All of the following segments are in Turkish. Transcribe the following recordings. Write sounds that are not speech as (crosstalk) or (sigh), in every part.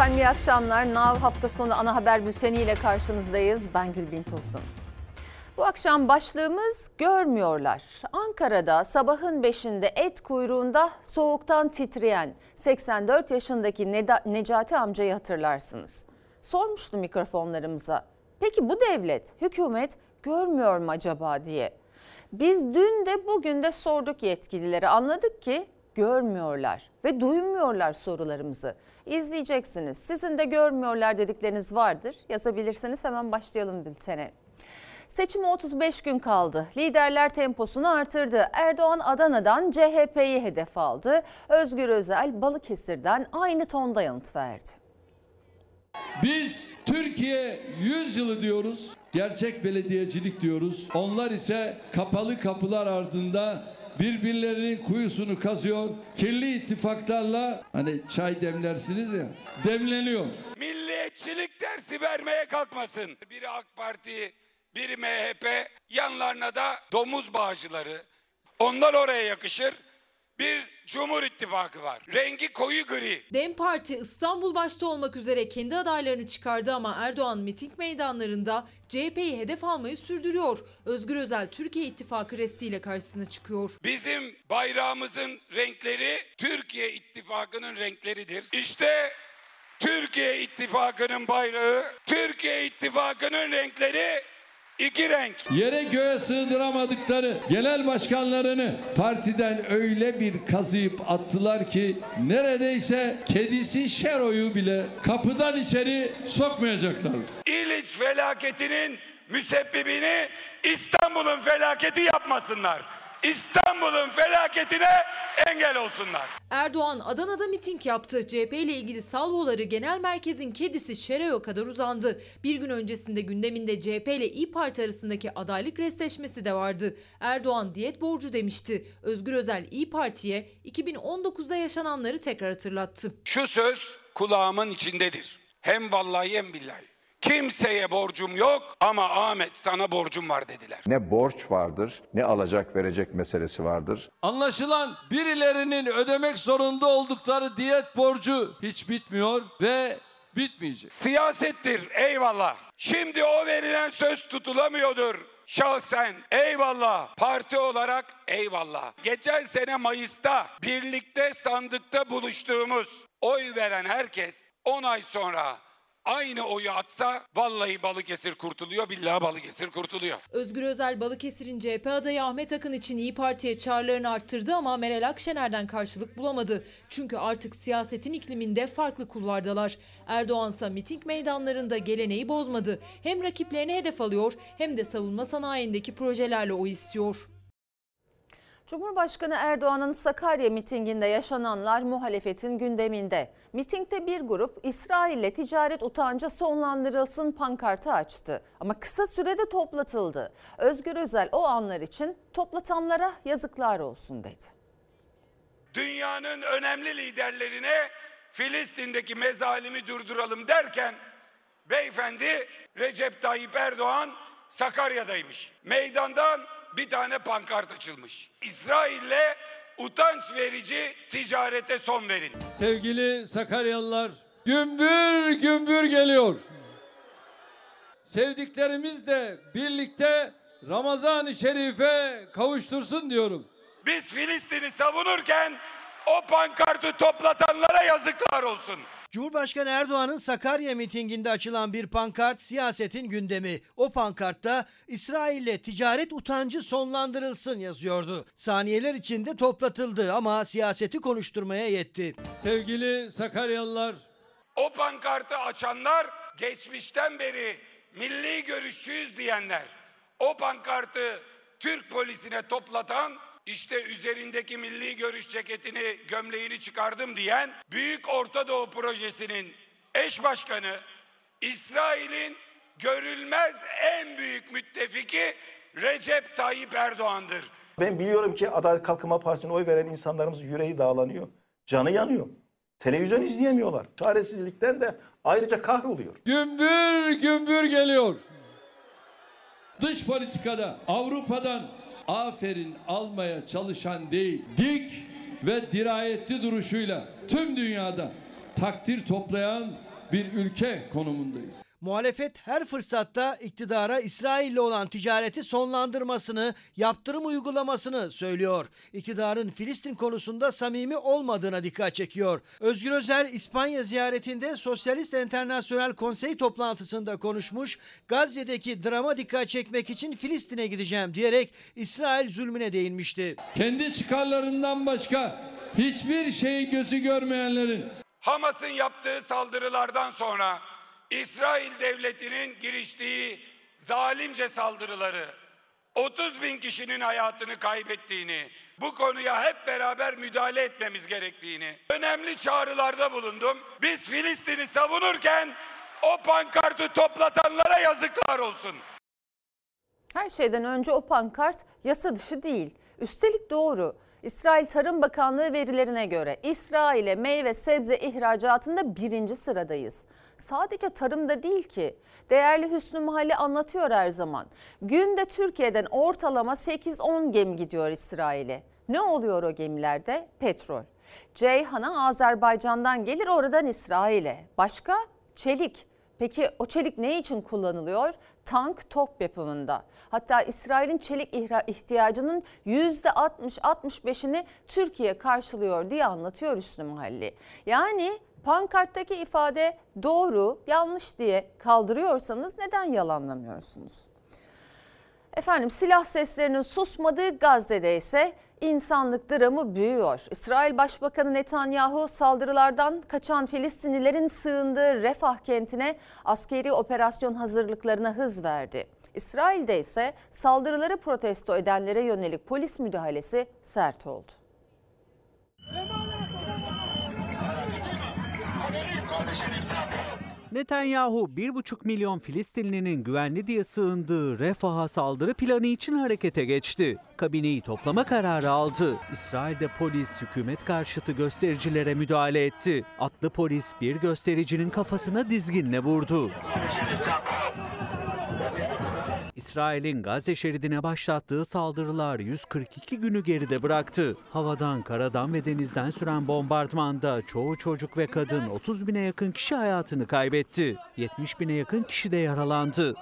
Efendim iyi akşamlar. NAV hafta sonu ana haber bülteni ile karşınızdayız. Ben Gülbin Tosun. Bu akşam başlığımız görmüyorlar. Ankara'da sabahın 5'inde et kuyruğunda soğuktan titreyen 84 yaşındaki Necati amcayı hatırlarsınız. Sormuştum mikrofonlarımıza. Peki bu devlet, hükümet görmüyor mu acaba diye. Biz dün de bugün de sorduk yetkililere. Anladık ki görmüyorlar ve duymuyorlar sorularımızı. İzleyeceksiniz. Sizin de görmüyorlar dedikleriniz vardır. Yazabilirsiniz. Hemen başlayalım bültene. Seçime 35 gün kaldı. Liderler temposunu artırdı. Erdoğan Adana'dan CHP'yi hedef aldı. Özgür Özel Balıkesir'den aynı tonda yanıt verdi. Biz Türkiye 100 yılı diyoruz. Gerçek belediyecilik diyoruz. Onlar ise kapalı kapılar ardında birbirlerinin kuyusunu kazıyor. Kirli ittifaklarla hani çay demlersiniz ya demleniyor. milliyetçilik dersi vermeye kalkmasın. Biri AK Parti, biri MHP, yanlarına da domuz bağcıları. Onlar oraya yakışır. Bir Cumhur İttifakı var. Rengi koyu gri. DEM Parti İstanbul başta olmak üzere kendi adaylarını çıkardı ama Erdoğan miting meydanlarında CHP'yi hedef almayı sürdürüyor. Özgür Özel Türkiye İttifakı restiyle karşısına çıkıyor. Bizim bayrağımızın renkleri Türkiye İttifakı'nın renkleridir. İşte Türkiye İttifakı'nın bayrağı, Türkiye İttifakı'nın renkleri iki renk. Yere göğe sığdıramadıkları genel başkanlarını partiden öyle bir kazıyıp attılar ki neredeyse kedisi Şero'yu bile kapıdan içeri sokmayacaklar. İliç felaketinin müsebbibini İstanbul'un felaketi yapmasınlar. İstanbul'un felaketine engel olsunlar. Erdoğan Adana'da miting yaptı. CHP ile ilgili salvoları genel merkezin kedisi Şereyo kadar uzandı. Bir gün öncesinde gündeminde CHP ile İyi Parti arasındaki adaylık restleşmesi de vardı. Erdoğan diyet borcu demişti. Özgür Özel İyi Parti'ye 2019'da yaşananları tekrar hatırlattı. Şu söz kulağımın içindedir. Hem vallahi hem billahi. Kimseye borcum yok ama Ahmet sana borcum var dediler. Ne borç vardır, ne alacak verecek meselesi vardır. Anlaşılan birilerinin ödemek zorunda oldukları diyet borcu hiç bitmiyor ve bitmeyecek. Siyasettir eyvallah. Şimdi o verilen söz tutulamıyordur. Şahsen eyvallah. Parti olarak eyvallah. Geçen sene Mayıs'ta birlikte sandıkta buluştuğumuz oy veren herkes 10 ay sonra aynı oyu atsa vallahi Balıkesir kurtuluyor, billahi Balıkesir kurtuluyor. Özgür Özel Balıkesir'in CHP adayı Ahmet Akın için İyi Parti'ye çağrılarını arttırdı ama Meral Akşener'den karşılık bulamadı. Çünkü artık siyasetin ikliminde farklı kulvardalar. Erdoğan ise miting meydanlarında geleneği bozmadı. Hem rakiplerini hedef alıyor hem de savunma sanayindeki projelerle o istiyor. Cumhurbaşkanı Erdoğan'ın Sakarya mitinginde yaşananlar muhalefetin gündeminde. Mitingde bir grup İsrail'le ticaret utancı sonlandırılsın pankartı açtı. Ama kısa sürede toplatıldı. Özgür Özel o anlar için toplatanlara yazıklar olsun dedi. dünyanın önemli liderlerine Filistin'deki mezalimi durduralım derken beyefendi Recep Tayyip Erdoğan Sakarya'daymış. Meydandan bir tane pankart açılmış. İsrail'le utanç verici ticarete son verin. Sevgili Sakaryalılar gümbür gümbür geliyor. Sevdiklerimiz de birlikte Ramazan-ı Şerif'e kavuştursun diyorum. Biz Filistin'i savunurken o pankartı toplatanlara yazıklar olsun. Cumhurbaşkanı Erdoğan'ın Sakarya mitinginde açılan bir pankart siyasetin gündemi. O pankartta İsrail'le ticaret utancı sonlandırılsın yazıyordu. Saniyeler içinde toplatıldı ama siyaseti konuşturmaya yetti. Sevgili Sakaryalılar O pankartı açanlar geçmişten beri milli görüşçüyüz diyenler. O pankartı Türk polisine toplatan işte üzerindeki milli görüş ceketini gömleğini çıkardım diyen Büyük Orta Doğu Projesi'nin eş başkanı İsrail'in görülmez en büyük müttefiki Recep Tayyip Erdoğan'dır. Ben biliyorum ki Adalet Kalkınma Partisi'ne oy veren insanlarımız yüreği dağlanıyor. Canı yanıyor. Televizyon izleyemiyorlar. Çaresizlikten de ayrıca kahroluyor. gümbür gümbür geliyor. Dış politikada Avrupa'dan aferin almaya çalışan değil, dik ve dirayetli duruşuyla tüm dünyada takdir toplayan bir ülke konumundayız. Muhalefet her fırsatta iktidara İsrail'le olan ticareti sonlandırmasını, yaptırım uygulamasını söylüyor. İktidarın Filistin konusunda samimi olmadığına dikkat çekiyor. Özgür Özel İspanya ziyaretinde Sosyalist Enternasyonel Konsey toplantısında konuşmuş, Gazze'deki drama dikkat çekmek için Filistin'e gideceğim diyerek İsrail zulmüne değinmişti. Kendi çıkarlarından başka hiçbir şeyi gözü görmeyenlerin Hamas'ın yaptığı saldırılardan sonra İsrail devletinin giriştiği zalimce saldırıları 30 bin kişinin hayatını kaybettiğini, bu konuya hep beraber müdahale etmemiz gerektiğini önemli çağrılarda bulundum. Biz Filistin'i savunurken o pankartı toplatanlara yazıklar olsun. Her şeyden önce o pankart yasa dışı değil. Üstelik doğru. İsrail Tarım Bakanlığı verilerine göre İsrail'e meyve sebze ihracatında birinci sıradayız. Sadece tarımda değil ki. Değerli Hüsnü Mahalli anlatıyor her zaman. Günde Türkiye'den ortalama 8-10 gemi gidiyor İsrail'e. Ne oluyor o gemilerde? Petrol. Ceyhan'a Azerbaycan'dan gelir oradan İsrail'e. Başka? Çelik. Peki o çelik ne için kullanılıyor? Tank, top yapımında. Hatta İsrail'in çelik ihtiyacının %60-65'ini Türkiye karşılıyor diye anlatıyor Hüsnü Mahalli. Yani pankarttaki ifade doğru, yanlış diye kaldırıyorsanız neden yalanlamıyorsunuz? Efendim silah seslerinin susmadığı Gazze'de ise insanlık dramı büyüyor. İsrail Başbakanı Netanyahu saldırılardan kaçan Filistinlilerin sığındığı Refah kentine askeri operasyon hazırlıklarına hız verdi. İsrail'de ise saldırıları protesto edenlere yönelik polis müdahalesi sert oldu. Netanyahu 1,5 milyon Filistinlinin güvenli diye sığındığı Refah'a saldırı planı için harekete geçti. Kabineyi toplama kararı aldı. İsrail'de polis hükümet karşıtı göstericilere müdahale etti. Atlı polis bir göstericinin kafasına dizginle vurdu. İsrail'in Gazze şeridine başlattığı saldırılar 142 günü geride bıraktı. Havadan, karadan ve denizden süren bombardımanda çoğu çocuk ve kadın 30 bine yakın kişi hayatını kaybetti. 70 bine yakın kişi de yaralandı.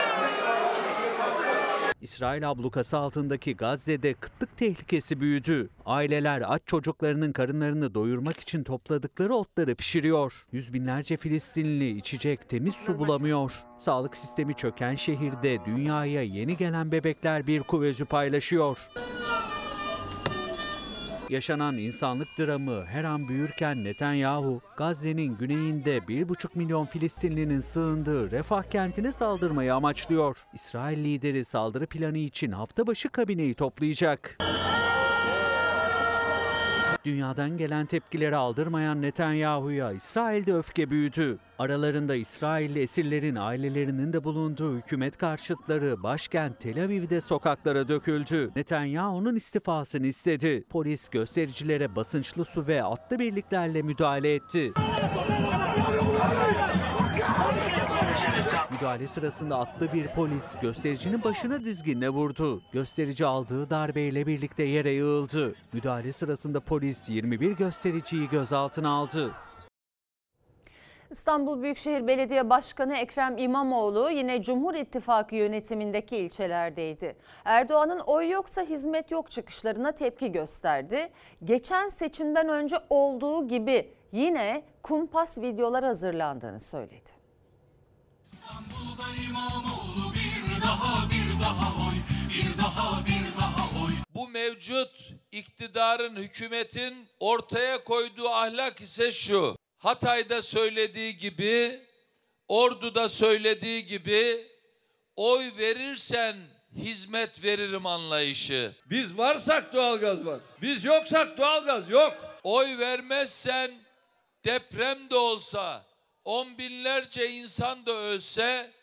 İsrail ablukası altındaki Gazze'de kıtlık tehlikesi büyüdü. Aileler aç çocuklarının karınlarını doyurmak için topladıkları otları pişiriyor. Yüz binlerce Filistinli içecek temiz su bulamıyor. Sağlık sistemi çöken şehirde dünyaya yeni gelen bebekler bir kuvözü paylaşıyor. Yaşanan insanlık dramı her an büyürken Netanyahu, Gazze'nin güneyinde 1,5 milyon Filistinlinin sığındığı Refah kentine saldırmayı amaçlıyor. İsrail lideri saldırı planı için hafta başı kabineyi toplayacak. Dünyadan gelen tepkileri aldırmayan Netanyahu'ya İsrail'de öfke büyüdü. Aralarında İsrailli esirlerin ailelerinin de bulunduğu hükümet karşıtları başkent Tel Aviv'de sokaklara döküldü. Netanyahu'nun istifasını istedi. Polis göstericilere basınçlı su ve atlı birliklerle müdahale etti. Müdahale sırasında atlı bir polis göstericinin başına dizginle vurdu. Gösterici aldığı darbeyle birlikte yere yığıldı. Müdahale sırasında polis 21 göstericiyi gözaltına aldı. İstanbul Büyükşehir Belediye Başkanı Ekrem İmamoğlu yine Cumhur İttifakı yönetimindeki ilçelerdeydi. Erdoğan'ın oy yoksa hizmet yok çıkışlarına tepki gösterdi. Geçen seçimden önce olduğu gibi yine kumpas videolar hazırlandığını söyledi. Bu mevcut iktidarın, hükümetin ortaya koyduğu ahlak ise şu. Hatay'da söylediği gibi, Ordu'da söylediği gibi oy verirsen hizmet veririm anlayışı. biz varsak doğalgaz var. Biz yoksak doğalgaz yok. Oy vermezsen deprem de olsa, on binlerce insan da ölse,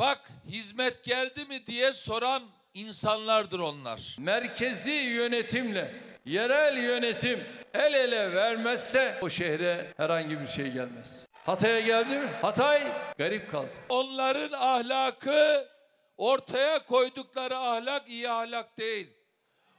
bak hizmet geldi mi diye soran insanlardır onlar. Merkezi yönetimle yerel yönetim el ele vermezse o şehre herhangi bir şey gelmez. Hatay'a geldi mi? Hatay garip kaldı. Onların ahlakı ortaya koydukları ahlak iyi ahlak değil.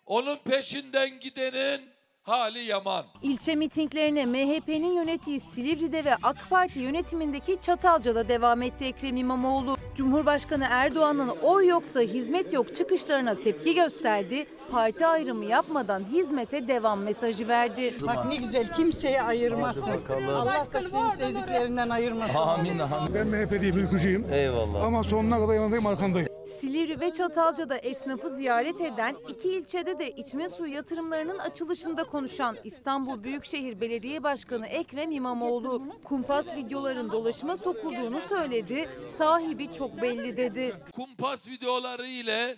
Onun peşinden gidenin hali yaman. İlçe mitinglerine MHP'nin yönettiği Silivri'de ve AK Parti yönetimindeki Çatalca'da devam etti Ekrem İmamoğlu. Cumhurbaşkanı Erdoğan'ın oy yoksa hizmet yok çıkışlarına tepki gösterdi. Parti ayrımı yapmadan hizmete devam mesajı verdi. Bak ne güzel kimseye ayırmasın. Allah da seni sevdiklerinden ayırmasın. Ben MHP'liyim, ülkücüyüm. Eyvallah. Ama sonuna kadar yanındayım, arkandayım. Silivri ve Çatalca'da esnafı ziyaret eden, iki ilçede de içme suyu yatırımlarının açılışında konuşan İstanbul Büyükşehir Belediye Başkanı Ekrem İmamoğlu, kumpas videoların dolaşıma sokulduğunu söyledi, sahibi çok belli dedi. Kumpas videoları ile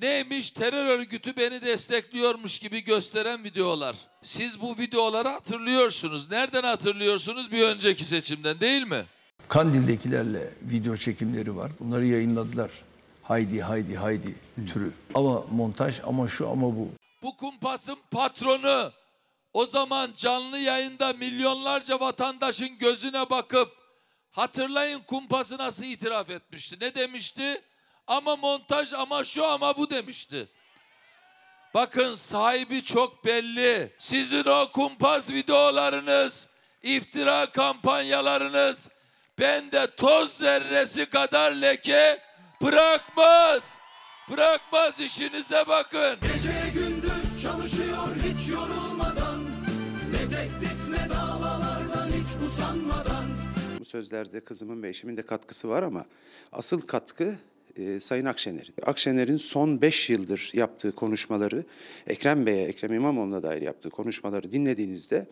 neymiş terör örgütü beni destekliyormuş gibi gösteren videolar. Siz bu videoları hatırlıyorsunuz. Nereden hatırlıyorsunuz? Bir önceki seçimden değil mi? Kandil'dekilerle video çekimleri var. Bunları yayınladılar. Haydi haydi haydi türü. Ama montaj ama şu ama bu. Bu kumpasın patronu o zaman canlı yayında milyonlarca vatandaşın gözüne bakıp hatırlayın kumpası nasıl itiraf etmişti. Ne demişti? Ama montaj ama şu ama bu demişti. Bakın sahibi çok belli. Sizin o kumpas videolarınız, iftira kampanyalarınız bende toz zerresi kadar leke bırakmaz. Bırakmaz işinize bakın. Gece gündüz çalışıyor hiç yorulmadan Ne tehdit ne davalardan hiç usanmadan Bu sözlerde kızımın ve eşimin de katkısı var ama asıl katkı e, Sayın Akşener'in. Akşener'in son 5 yıldır yaptığı konuşmaları, Ekrem Bey'e, Ekrem İmamoğlu'na dair yaptığı konuşmaları dinlediğinizde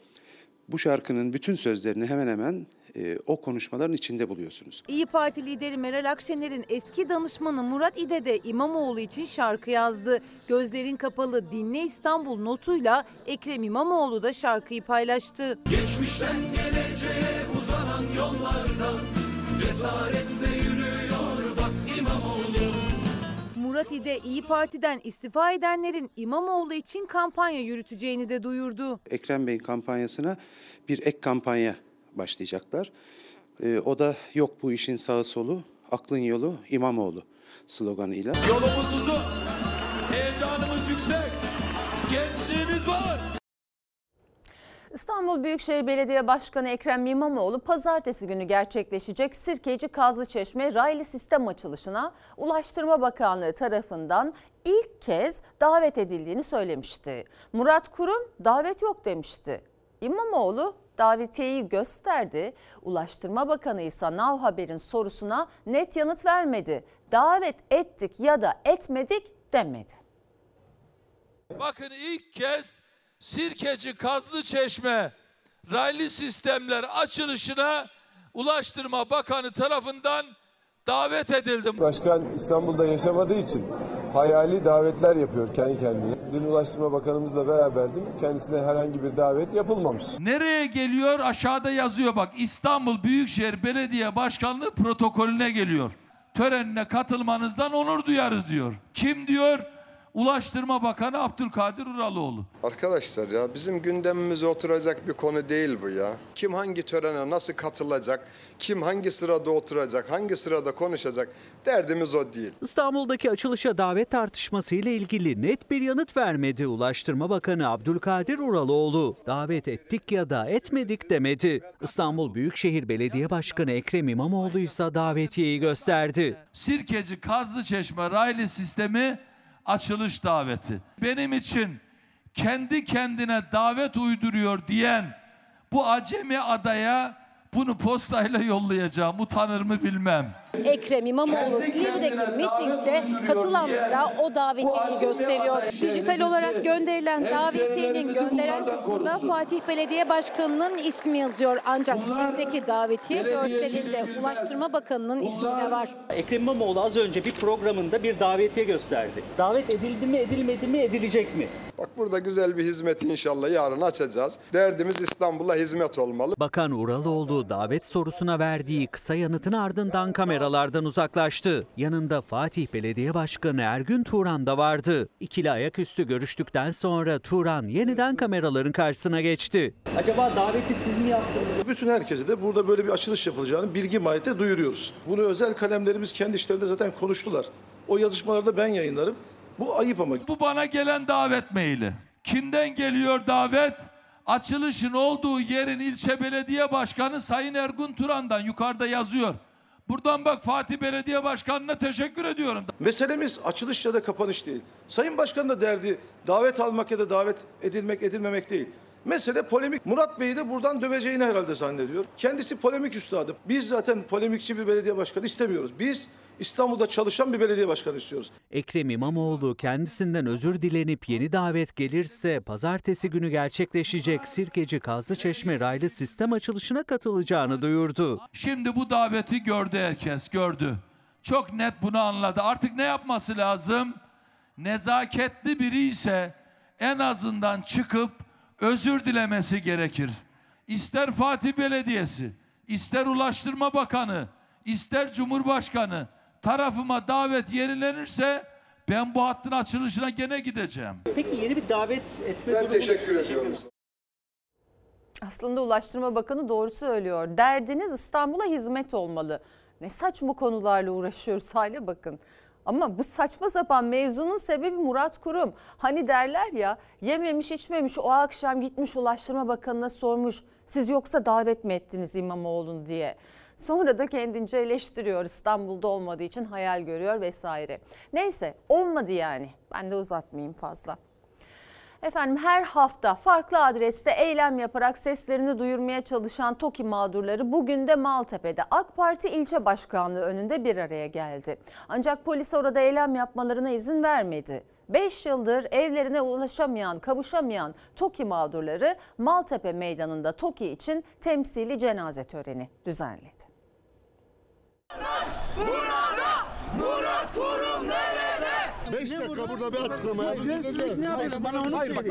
bu şarkının bütün sözlerini hemen hemen e, o konuşmaların içinde buluyorsunuz. İyi Parti lideri Meral Akşener'in eski danışmanı Murat İde de İmamoğlu için şarkı yazdı. Gözlerin kapalı Dinle İstanbul notuyla Ekrem İmamoğlu da şarkıyı paylaştı. Geçmişten geleceğe uzanan yollardan Cesaretle yürüyor bak İmamoğlu Murat İde İyi Parti'den istifa edenlerin İmamoğlu için kampanya yürüteceğini de duyurdu. Ekrem Bey'in kampanyasına bir ek kampanya başlayacaklar. E, o da yok bu işin sağı solu, aklın yolu İmamoğlu sloganıyla. Yolumuz uzun, heyecanımız yüksek, gençliğimiz var. İstanbul Büyükşehir Belediye Başkanı Ekrem İmamoğlu pazartesi günü gerçekleşecek Sirkeci Kazlıçeşme raylı sistem açılışına Ulaştırma Bakanlığı tarafından ilk kez davet edildiğini söylemişti. Murat Kurum davet yok demişti. İmamoğlu davetiyeyi gösterdi. Ulaştırma Bakanı ise Nav Haber'in sorusuna net yanıt vermedi. Davet ettik ya da etmedik demedi. Bakın ilk kez Sirkeci Kazlı Çeşme raylı sistemler açılışına Ulaştırma Bakanı tarafından davet edildim. Başkan İstanbul'da yaşamadığı için hayali davetler yapıyor kendi kendine. Dün Ulaştırma Bakanımızla beraberdim. Kendisine herhangi bir davet yapılmamış. Nereye geliyor? Aşağıda yazıyor bak İstanbul Büyükşehir Belediye Başkanlığı protokolüne geliyor. Törenine katılmanızdan onur duyarız diyor. Kim diyor? Ulaştırma Bakanı Abdülkadir Uraloğlu. Arkadaşlar ya bizim gündemimize oturacak bir konu değil bu ya. Kim hangi törene nasıl katılacak, kim hangi sırada oturacak, hangi sırada konuşacak derdimiz o değil. İstanbul'daki açılışa davet tartışması ile ilgili net bir yanıt vermedi Ulaştırma Bakanı Abdülkadir Uraloğlu. Davet ettik ya da etmedik demedi. İstanbul Büyükşehir Belediye Başkanı Ekrem İmamoğlu ise davetiyeyi gösterdi. Sirkeci Kazlıçeşme raylı sistemi açılış daveti. Benim için kendi kendine davet uyduruyor diyen bu acemi adaya bunu postayla yollayacağım. Utanır mı bilmem. Ekrem İmamoğlu Silivri'deki mitingde katılanlara o davetiyeyi gösteriyor. Dijital olarak gönderilen davetiyenin gönderen kısmında Fatih Belediye Başkanı'nın ismi yazıyor. Ancak elindeki davetiye görselinde Ulaştırma Bakanı'nın ismi de var. Ekrem İmamoğlu az önce bir programında bir davetiye gösterdi. Davet edildi mi, edilmedi mi, edilecek mi? Bak burada güzel bir hizmet inşallah yarın açacağız. Derdimiz İstanbul'a hizmet olmalı. Bakan Uraloğlu davet sorusuna verdiği kısa yanıtın ardından kameralardan uzaklaştı. Yanında Fatih Belediye Başkanı Ergün Turan da vardı. İkili ayaküstü görüştükten sonra Turan yeniden kameraların karşısına geçti. Acaba daveti siz mi yaptınız? Bütün herkese de burada böyle bir açılış yapılacağını bilgi mahiyette duyuruyoruz. Bunu özel kalemlerimiz kendi işlerinde zaten konuştular. O yazışmalarda ben yayınlarım. Bu ayıp ama. Bu bana gelen davet maili. Kimden geliyor davet? Açılışın olduğu yerin ilçe belediye başkanı Sayın Ergun Turan'dan yukarıda yazıyor. Buradan bak Fatih Belediye Başkanı'na teşekkür ediyorum. Meselemiz açılış ya da kapanış değil. Sayın Başkan da derdi davet almak ya da davet edilmek edilmemek değil. Mesele polemik. Murat Bey'i de buradan döveceğini herhalde zannediyor. Kendisi polemik üstadı. Biz zaten polemikçi bir belediye başkanı istemiyoruz. Biz İstanbul'da çalışan bir belediye başkanı istiyoruz. Ekrem İmamoğlu kendisinden özür dilenip yeni davet gelirse pazartesi günü gerçekleşecek Sirkeci Kazlıçeşme raylı sistem açılışına katılacağını duyurdu. Şimdi bu daveti gördü herkes, gördü. Çok net bunu anladı. Artık ne yapması lazım? Nezaketli biri ise en azından çıkıp özür dilemesi gerekir. İster Fatih Belediyesi, ister Ulaştırma Bakanı, ister Cumhurbaşkanı tarafıma davet yenilenirse ben bu hattın açılışına gene gideceğim. Peki yeni bir davet etme Ben durumu- teşekkür ediyorum. Aslında Ulaştırma Bakanı doğru söylüyor. Derdiniz İstanbul'a hizmet olmalı. Ne saçma konularla uğraşıyoruz hale bakın. Ama bu saçma sapan mevzunun sebebi Murat Kurum. Hani derler ya yememiş içmemiş o akşam gitmiş Ulaştırma Bakanı'na sormuş. Siz yoksa davet mi ettiniz İmamoğlu'nu diye. Sonra da kendince eleştiriyor İstanbul'da olmadığı için hayal görüyor vesaire. Neyse olmadı yani ben de uzatmayayım fazla. Efendim her hafta farklı adreste eylem yaparak seslerini duyurmaya çalışan TOKİ mağdurları bugün de Maltepe'de AK Parti ilçe başkanlığı önünde bir araya geldi. Ancak polis orada eylem yapmalarına izin vermedi. 5 yıldır evlerine ulaşamayan, kavuşamayan TOKİ mağdurları Maltepe Meydanı'nda TOKİ için temsili cenaze töreni düzenledi. Murat Kurum nerede? 5 dakika burada bir açıklama yap. Güvensizlik ne yapıyorlar? Bana onu Hayır, bak,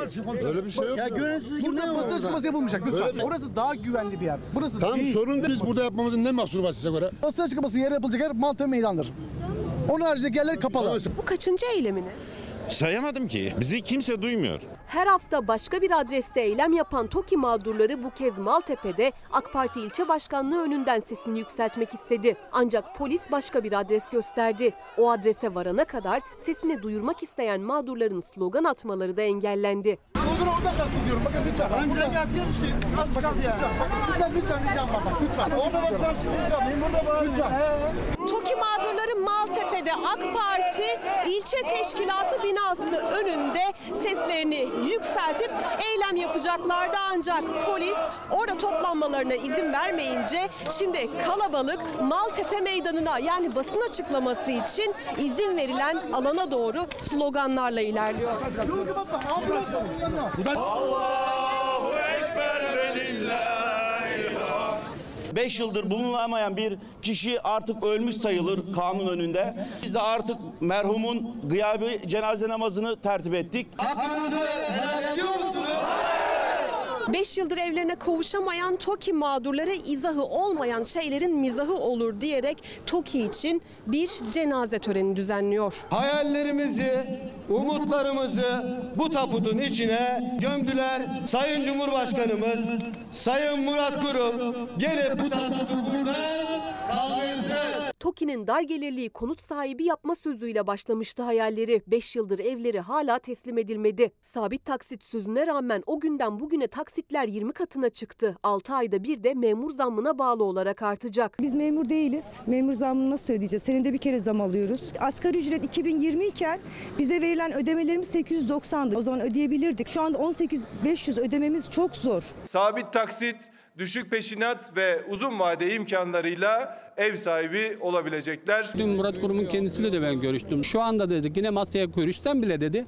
Öyle bir şey yok. Ya güvensizlik Burada ne basın basın açıklaması yapılmayacak lütfen. Öyle- Orası daha güvenli bir yer. Burası Tamam değil. sorun değil. Biz burada yapmamızın ne mahsuru var size göre? Basın açıklaması yeri yapılacak yer Maltepe Meydanı'dır. Onun haricindeki yerler kapalı. Bu kaçıncı eyleminiz? Sayamadım ki. Bizi kimse duymuyor. Her hafta başka bir adreste eylem yapan TOKİ mağdurları bu kez Maltepe'de AK Parti ilçe başkanlığı önünden sesini yükseltmek istedi. Ancak polis başka bir adres gösterdi. O adrese varana kadar sesini duyurmak isteyen mağdurların slogan atmaları da engellendi. Slogan orada kalsın diyorum. Bakın lütfen. Ben buraya geldim işte. Al çıkart ya. Sizden lütfen ricam var bak lütfen. Orada ben sen çıkacağım. Benim burada var. Lütfen. TOKİ mağdurları Maltepe'de AK Parti ilçe teşkilatı binası önünde seslerini yükseltip eylem yapacaklardı. Ancak polis orada toplanmalarına izin vermeyince şimdi kalabalık Maltepe Meydanı'na yani basın açıklaması için izin verilen alana doğru sloganlarla ilerliyor. Allahu Ekber 5 yıldır bulunamayan bir kişi artık ölmüş sayılır kanun önünde. Biz de artık merhumun gıyabi cenaze namazını tertip ettik. Hakkınızı helal ediyor musunuz? 5 yıldır evlerine kavuşamayan TOKİ mağdurları izahı olmayan şeylerin mizahı olur diyerek TOKİ için bir cenaze töreni düzenliyor. Hayallerimizi, umutlarımızı bu taputun içine gömdüler. Sayın Cumhurbaşkanımız, Sayın Murat Kurum gelip bu taputu buradan kaldırsın. TOKİ'nin dar gelirliği konut sahibi yapma sözüyle başlamıştı hayalleri. 5 yıldır evleri hala teslim edilmedi. Sabit taksit sözüne rağmen o günden bugüne taksitler 20 katına çıktı. 6 ayda bir de memur zammına bağlı olarak artacak. Biz memur değiliz. Memur zammını nasıl ödeyeceğiz? Senede bir kere zam alıyoruz. Asgari ücret 2020 iken bize verilen ödemelerimiz 890'dı. O zaman ödeyebilirdik. Şu anda 18500 ödememiz çok zor. Sabit taksit, düşük peşinat ve uzun vade imkanlarıyla ev sahibi olabilecekler. Dün Murat Kurum'un kendisiyle de ben görüştüm. Şu anda dedi yine masaya görüşsem bile dedi.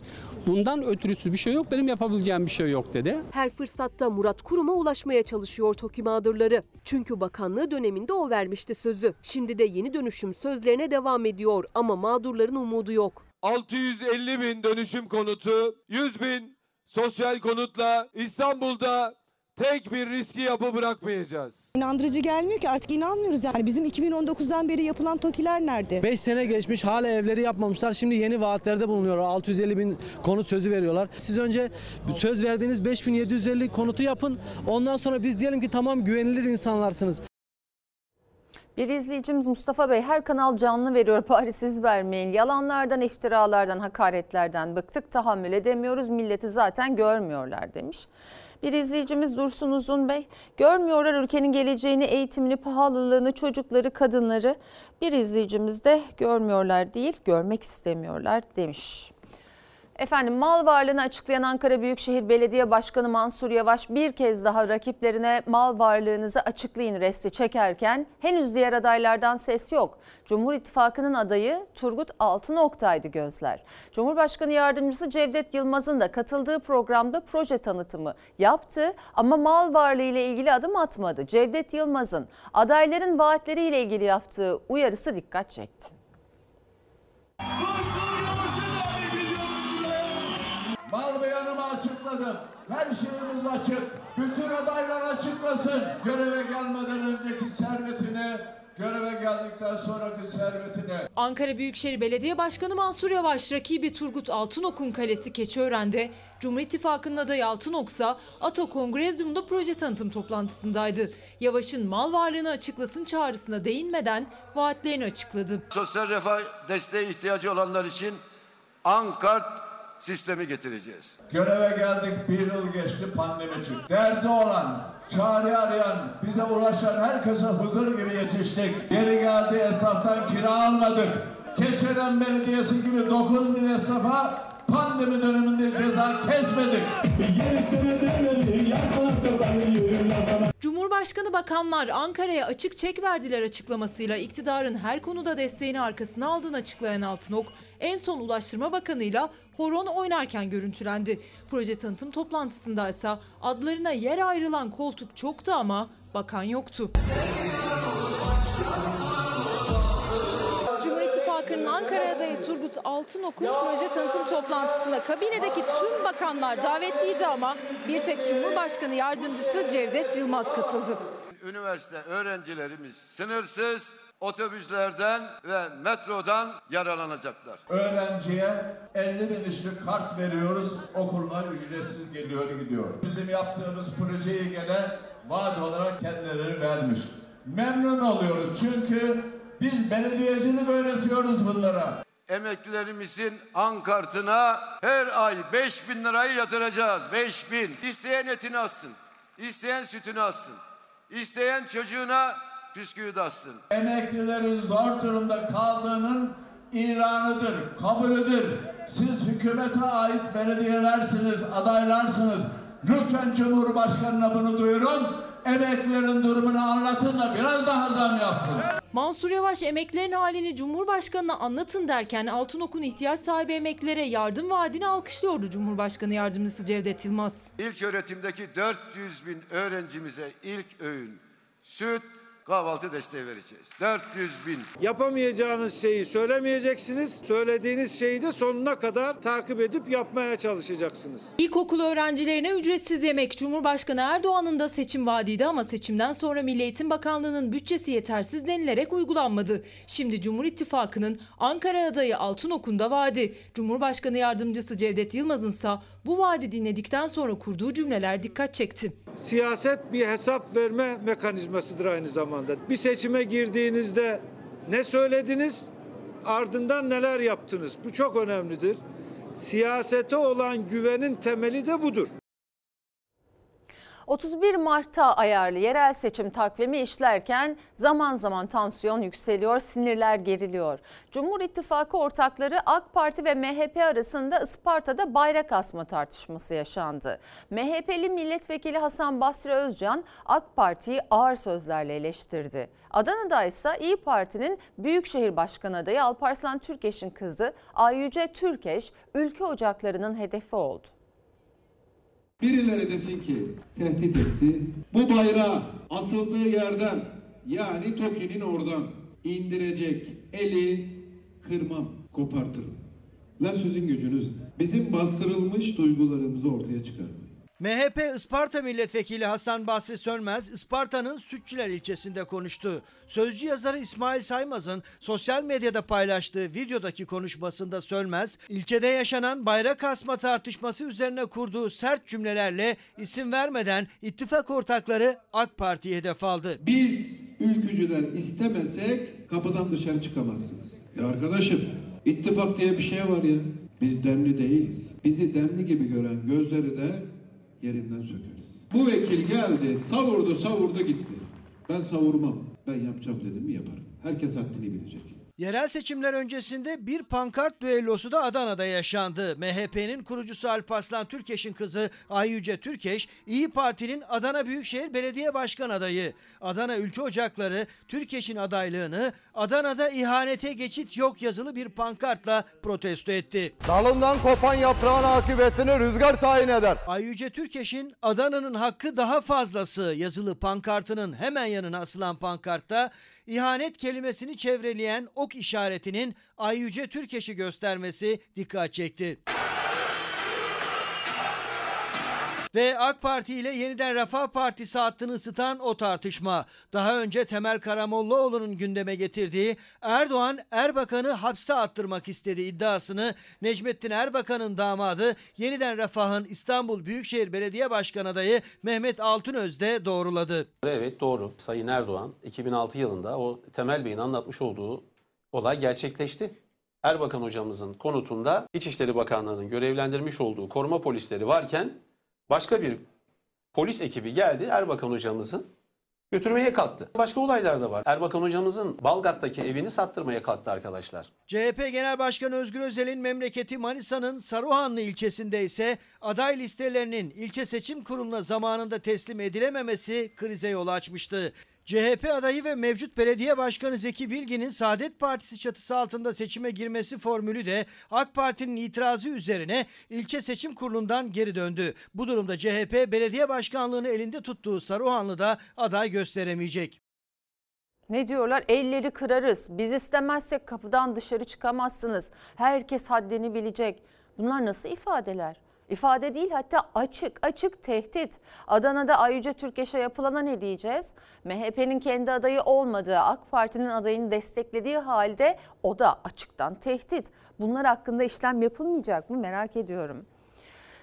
Bundan ötürüsü bir şey yok benim yapabileceğim bir şey yok dedi. Her fırsatta Murat Kurum'a ulaşmaya çalışıyor TOKİ mağdurları. Çünkü bakanlığı döneminde o vermişti sözü. Şimdi de yeni dönüşüm sözlerine devam ediyor ama mağdurların umudu yok. 650 bin dönüşüm konutu, 100 bin sosyal konutla İstanbul'da tek bir riski yapı bırakmayacağız. İnandırıcı gelmiyor ki artık inanmıyoruz yani. Bizim 2019'dan beri yapılan TOKİ'ler nerede? 5 sene geçmiş hala evleri yapmamışlar. Şimdi yeni vaatlerde bulunuyorlar. 650 bin konut sözü veriyorlar. Siz önce söz verdiğiniz 5750 konutu yapın. Ondan sonra biz diyelim ki tamam güvenilir insanlarsınız. Bir izleyicimiz Mustafa Bey her kanal canlı veriyor (laughs) bari siz vermeyin. Yalanlardan, iftiralardan, hakaretlerden bıktık tahammül edemiyoruz. Milleti zaten görmüyorlar demiş. Bir izleyicimiz Dursun Uzun Bey görmüyorlar ülkenin geleceğini, eğitimini, pahalılığını, çocukları, kadınları. Bir izleyicimiz de görmüyorlar değil görmek istemiyorlar demiş. Efendim mal varlığını açıklayan Ankara Büyükşehir Belediye Başkanı Mansur Yavaş bir kez daha rakiplerine mal varlığınızı açıklayın resti çekerken henüz diğer adaylardan ses yok. Cumhur İttifakı'nın adayı Turgut Altınoktay'dı gözler. Cumhurbaşkanı Yardımcısı Cevdet Yılmaz'ın da katıldığı programda proje tanıtımı yaptı ama mal varlığı ile ilgili adım atmadı. Cevdet Yılmaz'ın adayların vaatleriyle ilgili yaptığı uyarısı dikkat çekti. Mal beyanımı açıkladım. Her şeyimiz açık. Bütün adaylar açıklasın. Göreve gelmeden önceki servetine, göreve geldikten sonraki servetine. Ankara Büyükşehir Belediye Başkanı Mansur Yavaş rakibi Turgut Altınok'un kalesi Keçiören'de Cumhur İttifakı'nın adayı Altınok'sa Ato Kongrezyum'da proje tanıtım toplantısındaydı. Yavaş'ın mal varlığını açıklasın çağrısına değinmeden vaatlerini açıkladı. Sosyal refah desteği ihtiyacı olanlar için Ankart sistemi getireceğiz. Göreve geldik bir yıl geçti pandemi çıktı. Derdi olan, çare arayan, bize ulaşan herkese huzur gibi yetiştik. Geri geldi esnaftan kira almadık. Keçiören Belediyesi gibi 9 bin esnafa pandemi döneminde ceza kesmedik. Cumhurbaşkanı bakanlar Ankara'ya açık çek verdiler açıklamasıyla iktidarın her konuda desteğini arkasına aldığını açıklayan Altınok, en son Ulaştırma Bakanı'yla horon oynarken görüntülendi. Proje tanıtım toplantısında ise adlarına yer ayrılan koltuk çoktu ama bakan yoktu. Cumhur İttifakı'nın Ankara adayı Turgut Altınok'un proje tanıtım toplantısında kabinedeki tüm bakanlar davetliydi ama bir tek Cumhurbaşkanı Yardımcısı Cevdet Yılmaz katıldı. Üniversite öğrencilerimiz sınırsız otobüslerden ve metrodan yararlanacaklar. Öğrenciye 50 bin liralık kart veriyoruz. Okuluna ücretsiz geliyor gidiyor. Bizim yaptığımız projeyi gene vaat olarak kendileri vermiş. Memnun oluyoruz çünkü biz belediyecilik öğretiyoruz bunlara. Emeklilerimizin ankartına her ay 5 bin lirayı yatıracağız. 5 bin. İsteyen etini alsın. İsteyen sütünü alsın. İsteyen çocuğuna bisküvi de alsın. Emeklilerin zor durumda kaldığının ilanıdır, kabulüdür. Siz hükümete ait belediyelersiniz, adaylarsınız. Lütfen Cumhurbaşkanı'na bunu duyurun. Emeklilerin durumunu anlatın da biraz daha zam yapsın. Mansur Yavaş emeklilerin halini Cumhurbaşkanı'na anlatın derken Altınok'un ihtiyaç sahibi emeklilere yardım vaadini alkışlıyordu Cumhurbaşkanı Yardımcısı Cevdet Yılmaz. İlk öğretimdeki 400 bin öğrencimize ilk öğün süt, kahvaltı desteği vereceğiz. 400 bin. Yapamayacağınız şeyi söylemeyeceksiniz. Söylediğiniz şeyi de sonuna kadar takip edip yapmaya çalışacaksınız. İlkokul öğrencilerine ücretsiz yemek Cumhurbaşkanı Erdoğan'ın da seçim vaadiydi ama seçimden sonra Milli Eğitim Bakanlığı'nın bütçesi yetersiz denilerek uygulanmadı. Şimdi Cumhur İttifakı'nın Ankara adayı Altınok'un da vaadi. Cumhurbaşkanı Yardımcısı Cevdet Yılmaz'ın ise bu vaadi dinledikten sonra kurduğu cümleler dikkat çekti. Siyaset bir hesap verme mekanizmasıdır aynı zamanda. Bir seçime girdiğinizde ne söylediniz, ardından neler yaptınız? Bu çok önemlidir. Siyasete olan güvenin temeli de budur. 31 Mart'ta ayarlı yerel seçim takvimi işlerken zaman zaman tansiyon yükseliyor, sinirler geriliyor. Cumhur İttifakı ortakları AK Parti ve MHP arasında Isparta'da bayrak asma tartışması yaşandı. MHP'li milletvekili Hasan Basri Özcan AK Parti'yi ağır sözlerle eleştirdi. Adana'da ise İyi Parti'nin Büyükşehir Başkanı adayı Alparslan Türkeş'in kızı Ayyüce Türkeş ülke ocaklarının hedefi oldu. Birileri desin ki tehdit etti. Bu bayrağı asıldığı yerden yani TOKİ'nin oradan indirecek eli kırmam, kopartırım. La sözün gücünüz bizim bastırılmış duygularımızı ortaya çıkarmayın. MHP Isparta Milletvekili Hasan Basri Sönmez, Isparta'nın Sütçüler ilçesinde konuştu. Sözcü yazarı İsmail Saymaz'ın sosyal medyada paylaştığı videodaki konuşmasında Sönmez, ilçede yaşanan bayrak asma tartışması üzerine kurduğu sert cümlelerle isim vermeden ittifak ortakları AK Parti'ye hedef aldı. Biz ülkücüler istemesek kapıdan dışarı çıkamazsınız. Ya arkadaşım ittifak diye bir şey var ya. Biz demli değiliz. Bizi demli gibi gören gözleri de yerinden sökeriz. Bu vekil geldi, savurdu, savurdu gitti. Ben savurmam. Ben yapacağım dedim mi yaparım. Herkes haddini bilecek. Yerel seçimler öncesinde bir pankart düellosu da Adana'da yaşandı. MHP'nin kurucusu Alparslan Türkeş'in kızı Ayyüce Türkeş, İyi Parti'nin Adana Büyükşehir Belediye Başkan adayı. Adana Ülke Ocakları Türkeş'in adaylığını Adana'da ihanete geçit yok yazılı bir pankartla protesto etti. Dalından kopan yaprağın akıbetini rüzgar tayin eder. Ayyüce Türkeş'in Adana'nın hakkı daha fazlası yazılı pankartının hemen yanına asılan pankartta ihanet kelimesini çevreleyen ok işaretinin Ayyüce Türkeş'i göstermesi dikkat çekti. Ve AK Parti ile yeniden Refah Partisi hattını ısıtan o tartışma. Daha önce Temel Karamollaoğlu'nun gündeme getirdiği Erdoğan Erbakan'ı hapse attırmak istediği iddiasını Necmettin Erbakan'ın damadı yeniden Refah'ın İstanbul Büyükşehir Belediye Başkanı adayı Mehmet Altınöz de doğruladı. Evet doğru. Sayın Erdoğan 2006 yılında o Temel Bey'in anlatmış olduğu olay gerçekleşti. Erbakan hocamızın konutunda İçişleri Bakanlığı'nın görevlendirmiş olduğu koruma polisleri varken başka bir polis ekibi geldi Erbakan hocamızın götürmeye kalktı. Başka olaylar da var. Erbakan hocamızın Balgat'taki evini sattırmaya kalktı arkadaşlar. CHP Genel Başkanı Özgür Özel'in memleketi Manisa'nın Saruhanlı ilçesinde ise aday listelerinin ilçe seçim kuruluna zamanında teslim edilememesi krize yol açmıştı. CHP adayı ve mevcut belediye başkanı Zeki Bilgin'in Saadet Partisi çatısı altında seçime girmesi formülü de AK Parti'nin itirazı üzerine ilçe seçim kurulundan geri döndü. Bu durumda CHP belediye başkanlığını elinde tuttuğu Saruhanlı'da aday gösteremeyecek. Ne diyorlar? Elleri kırarız. Biz istemezsek kapıdan dışarı çıkamazsınız. Herkes haddini bilecek. Bunlar nasıl ifadeler? İfade değil hatta açık açık tehdit. Adana'da Ayyüce Türkeş'e yapılana ne diyeceğiz? MHP'nin kendi adayı olmadığı, AK Parti'nin adayını desteklediği halde o da açıktan tehdit. Bunlar hakkında işlem yapılmayacak mı merak ediyorum.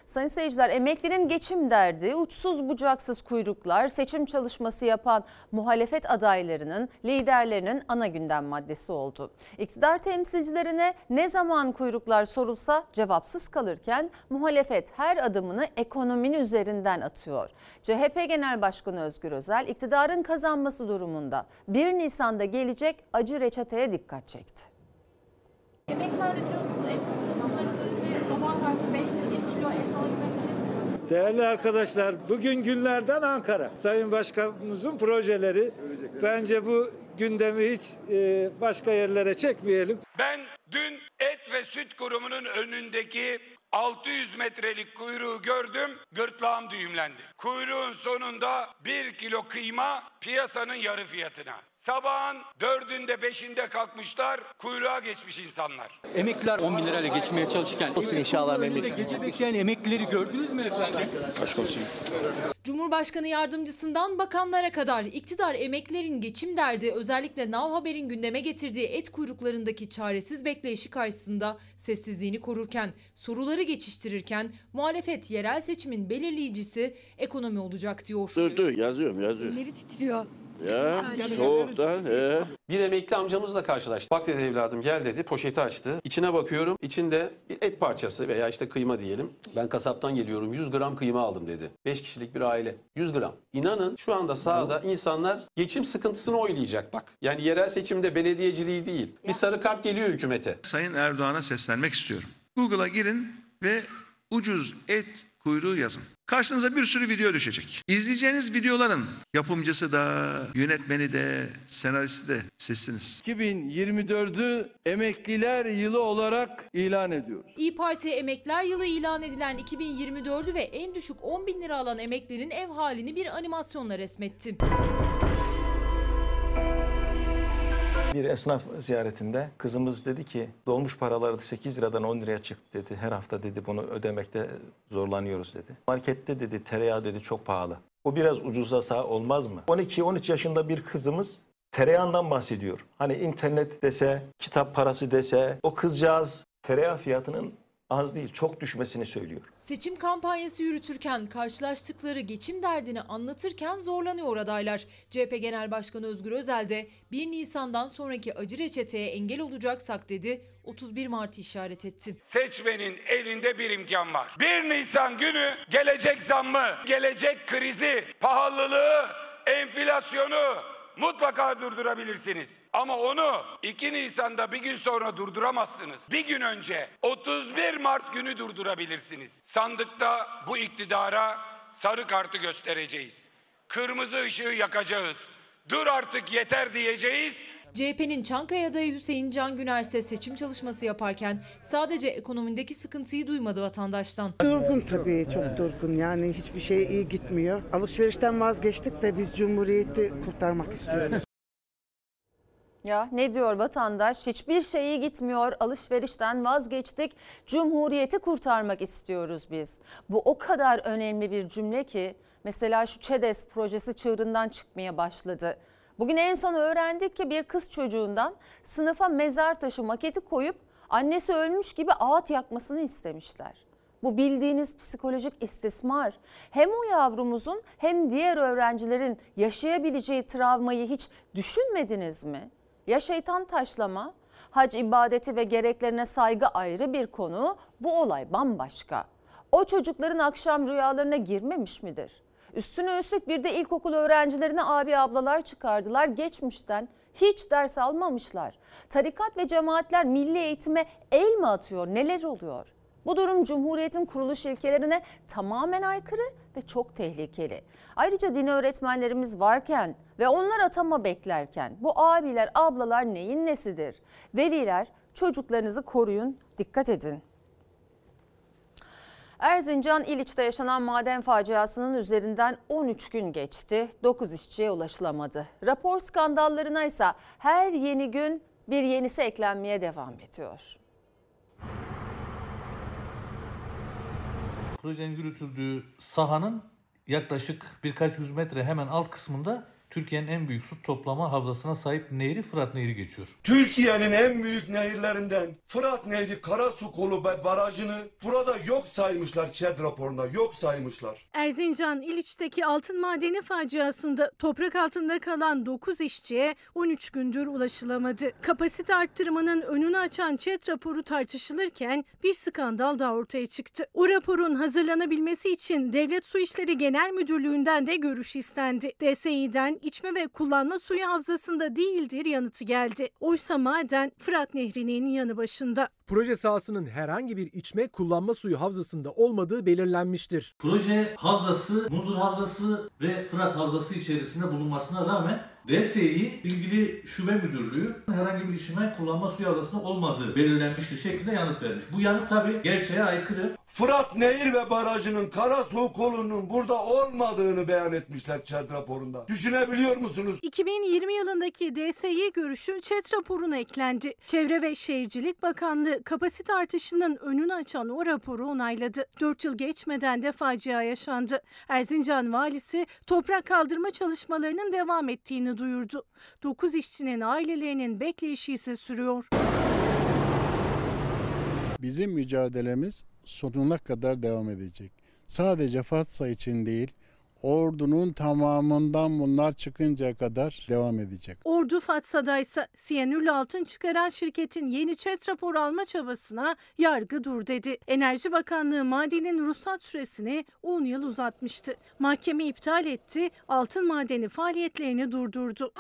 Sayın seyirciler emeklinin geçim derdi, uçsuz bucaksız kuyruklar, seçim çalışması yapan muhalefet adaylarının, liderlerinin ana gündem maddesi oldu. İktidar temsilcilerine ne zaman kuyruklar sorulsa cevapsız kalırken muhalefet her adımını ekonominin üzerinden atıyor. CHP Genel Başkanı Özgür Özel iktidarın kazanması durumunda 1 Nisan'da gelecek acı reçeteye dikkat çekti. Emeklerde biliyorsunuz et sütü sabah karşı 5'te 1 kilo et alabilmek için Değerli arkadaşlar, bugün günlerden Ankara. Sayın Başkanımızın projeleri. Bence bu gündemi hiç e, başka yerlere çekmeyelim. Ben dün et ve süt kurumunun önündeki 600 metrelik kuyruğu gördüm, gırtlağım düğümlendi. Kuyruğun sonunda 1 kilo kıyma piyasanın yarı fiyatına. Sabahın dördünde beşinde kalkmışlar, kuyruğa geçmiş insanlar. Emekliler 10 bin lirayla geçmeye çalışırken Olsun inşallah memleket. Gece bekleyen emeklileri gördünüz mü efendim? Cumhurbaşkanı yardımcısından bakanlara kadar iktidar emeklerin geçim derdi özellikle Now Haber'in gündeme getirdiği et kuyruklarındaki çaresiz bekleyişi karşısında sessizliğini korurken, soruları geçiştirirken muhalefet yerel seçimin belirleyicisi ekonomi olacak diyor. Dur dur yazıyorum yazıyorum. elleri titriyor. Ya soğukta. He. Bir emekli amcamızla karşılaştık. Bak dedi evladım gel dedi poşeti açtı. İçine bakıyorum içinde bir et parçası veya işte kıyma diyelim. Ben kasaptan geliyorum 100 gram kıyma aldım dedi. 5 kişilik bir aile 100 gram. İnanın şu anda sahada insanlar geçim sıkıntısını oylayacak bak. Yani yerel seçimde belediyeciliği değil. Bir sarı kart geliyor hükümete. Sayın Erdoğan'a seslenmek istiyorum. Google'a girin ve ucuz et kuyruğu yazın. Karşınıza bir sürü video düşecek. İzleyeceğiniz videoların yapımcısı da, yönetmeni de, senaristi de sizsiniz. 2024'ü emekliler yılı olarak ilan ediyoruz. İyi Parti emekler yılı ilan edilen 2024'ü ve en düşük 10 bin lira alan emeklinin ev halini bir animasyonla resmetti. Bir esnaf ziyaretinde kızımız dedi ki dolmuş paraları 8 liradan 10 liraya çıktı dedi. Her hafta dedi bunu ödemekte zorlanıyoruz dedi. Markette dedi tereyağı dedi çok pahalı. O biraz ucuzlasa olmaz mı? 12-13 yaşında bir kızımız tereyağından bahsediyor. Hani internet dese, kitap parası dese o kızcağız tereyağı fiyatının az değil çok düşmesini söylüyor. Seçim kampanyası yürütürken karşılaştıkları geçim derdini anlatırken zorlanıyor adaylar. CHP Genel Başkanı Özgür Özel de 1 Nisan'dan sonraki acı reçeteye engel olacaksak dedi 31 Mart'ı işaret etti. Seçmenin elinde bir imkan var. 1 Nisan günü gelecek zammı, gelecek krizi, pahalılığı, enflasyonu mutlaka durdurabilirsiniz. Ama onu 2 Nisan'da bir gün sonra durduramazsınız. Bir gün önce 31 Mart günü durdurabilirsiniz. Sandıkta bu iktidara sarı kartı göstereceğiz. Kırmızı ışığı yakacağız. Dur artık yeter diyeceğiz. CHP'nin Çankaya adayı Hüseyin Can Güner ise seçim çalışması yaparken sadece ekonomideki sıkıntıyı duymadı vatandaştan. Durgun tabii çok durgun yani hiçbir şey iyi gitmiyor. Alışverişten vazgeçtik de biz Cumhuriyeti kurtarmak istiyoruz. Ya ne diyor vatandaş? Hiçbir şey iyi gitmiyor. Alışverişten vazgeçtik. Cumhuriyeti kurtarmak istiyoruz biz. Bu o kadar önemli bir cümle ki mesela şu ÇEDES projesi çığırından çıkmaya başladı. Bugün en son öğrendik ki bir kız çocuğundan sınıfa mezar taşı maketi koyup annesi ölmüş gibi ağıt yakmasını istemişler. Bu bildiğiniz psikolojik istismar. Hem o yavrumuzun hem diğer öğrencilerin yaşayabileceği travmayı hiç düşünmediniz mi? Ya şeytan taşlama, hac ibadeti ve gereklerine saygı ayrı bir konu, bu olay bambaşka. O çocukların akşam rüyalarına girmemiş midir? Üstüne üstlük bir de ilkokul öğrencilerine abi ablalar çıkardılar geçmişten. Hiç ders almamışlar. Tarikat ve cemaatler milli eğitime el mi atıyor? Neler oluyor? Bu durum Cumhuriyet'in kuruluş ilkelerine tamamen aykırı ve çok tehlikeli. Ayrıca din öğretmenlerimiz varken ve onlar atama beklerken bu abiler ablalar neyin nesidir? Veliler çocuklarınızı koruyun, dikkat edin. Erzincan İliç'te yaşanan maden faciasının üzerinden 13 gün geçti. 9 işçiye ulaşılamadı. Rapor skandallarına ise her yeni gün bir yenisi eklenmeye devam ediyor. Projenin yürütüldüğü sahanın yaklaşık birkaç yüz metre hemen alt kısmında Türkiye'nin en büyük su toplama havzasına sahip nehri Fırat Nehri geçiyor. Türkiye'nin en büyük nehirlerinden Fırat Nehri Karasu Kolu barajını burada yok saymışlar ÇED raporunda yok saymışlar. Erzincan İliç'teki altın madeni faciasında toprak altında kalan 9 işçiye 13 gündür ulaşılamadı. Kapasite arttırmanın önünü açan ÇED raporu tartışılırken bir skandal da ortaya çıktı. O raporun hazırlanabilmesi için Devlet Su İşleri Genel Müdürlüğü'nden de görüş istendi. DSİ'den içme ve kullanma suyu havzasında değildir yanıtı geldi. Oysa maden Fırat Nehri'nin yanı başında. Proje sahasının herhangi bir içme kullanma suyu havzasında olmadığı belirlenmiştir. Proje havzası, Muzur Havzası ve Fırat Havzası içerisinde bulunmasına rağmen DSİ ilgili şube müdürlüğü herhangi bir içme kullanma suyu havzasında olmadığı belirlenmiştir şeklinde yanıt vermiş. Bu yanıt tabi gerçeğe aykırı. Fırat Nehir ve Barajı'nın Karasu kolunun burada olmadığını beyan etmişler ÇED raporunda. Düşünebiliyor musunuz? 2020 yılındaki DSİ görüşü ÇED raporuna eklendi. Çevre ve Şehircilik Bakanlığı kapasite artışının önünü açan o raporu onayladı. 4 yıl geçmeden de facia yaşandı. Erzincan valisi toprak kaldırma çalışmalarının devam ettiğini duyurdu. 9 işçinin ailelerinin bekleyişi ise sürüyor. Bizim mücadelemiz sonuna kadar devam edecek. Sadece Fatsa için değil, ordunun tamamından bunlar çıkıncaya kadar devam edecek. Ordu Fatsa'da ise siyanürlü altın çıkaran şirketin yeni çet raporu alma çabasına yargı dur dedi. Enerji Bakanlığı madenin ruhsat süresini 10 yıl uzatmıştı. Mahkeme iptal etti, altın madeni faaliyetlerini durdurdu.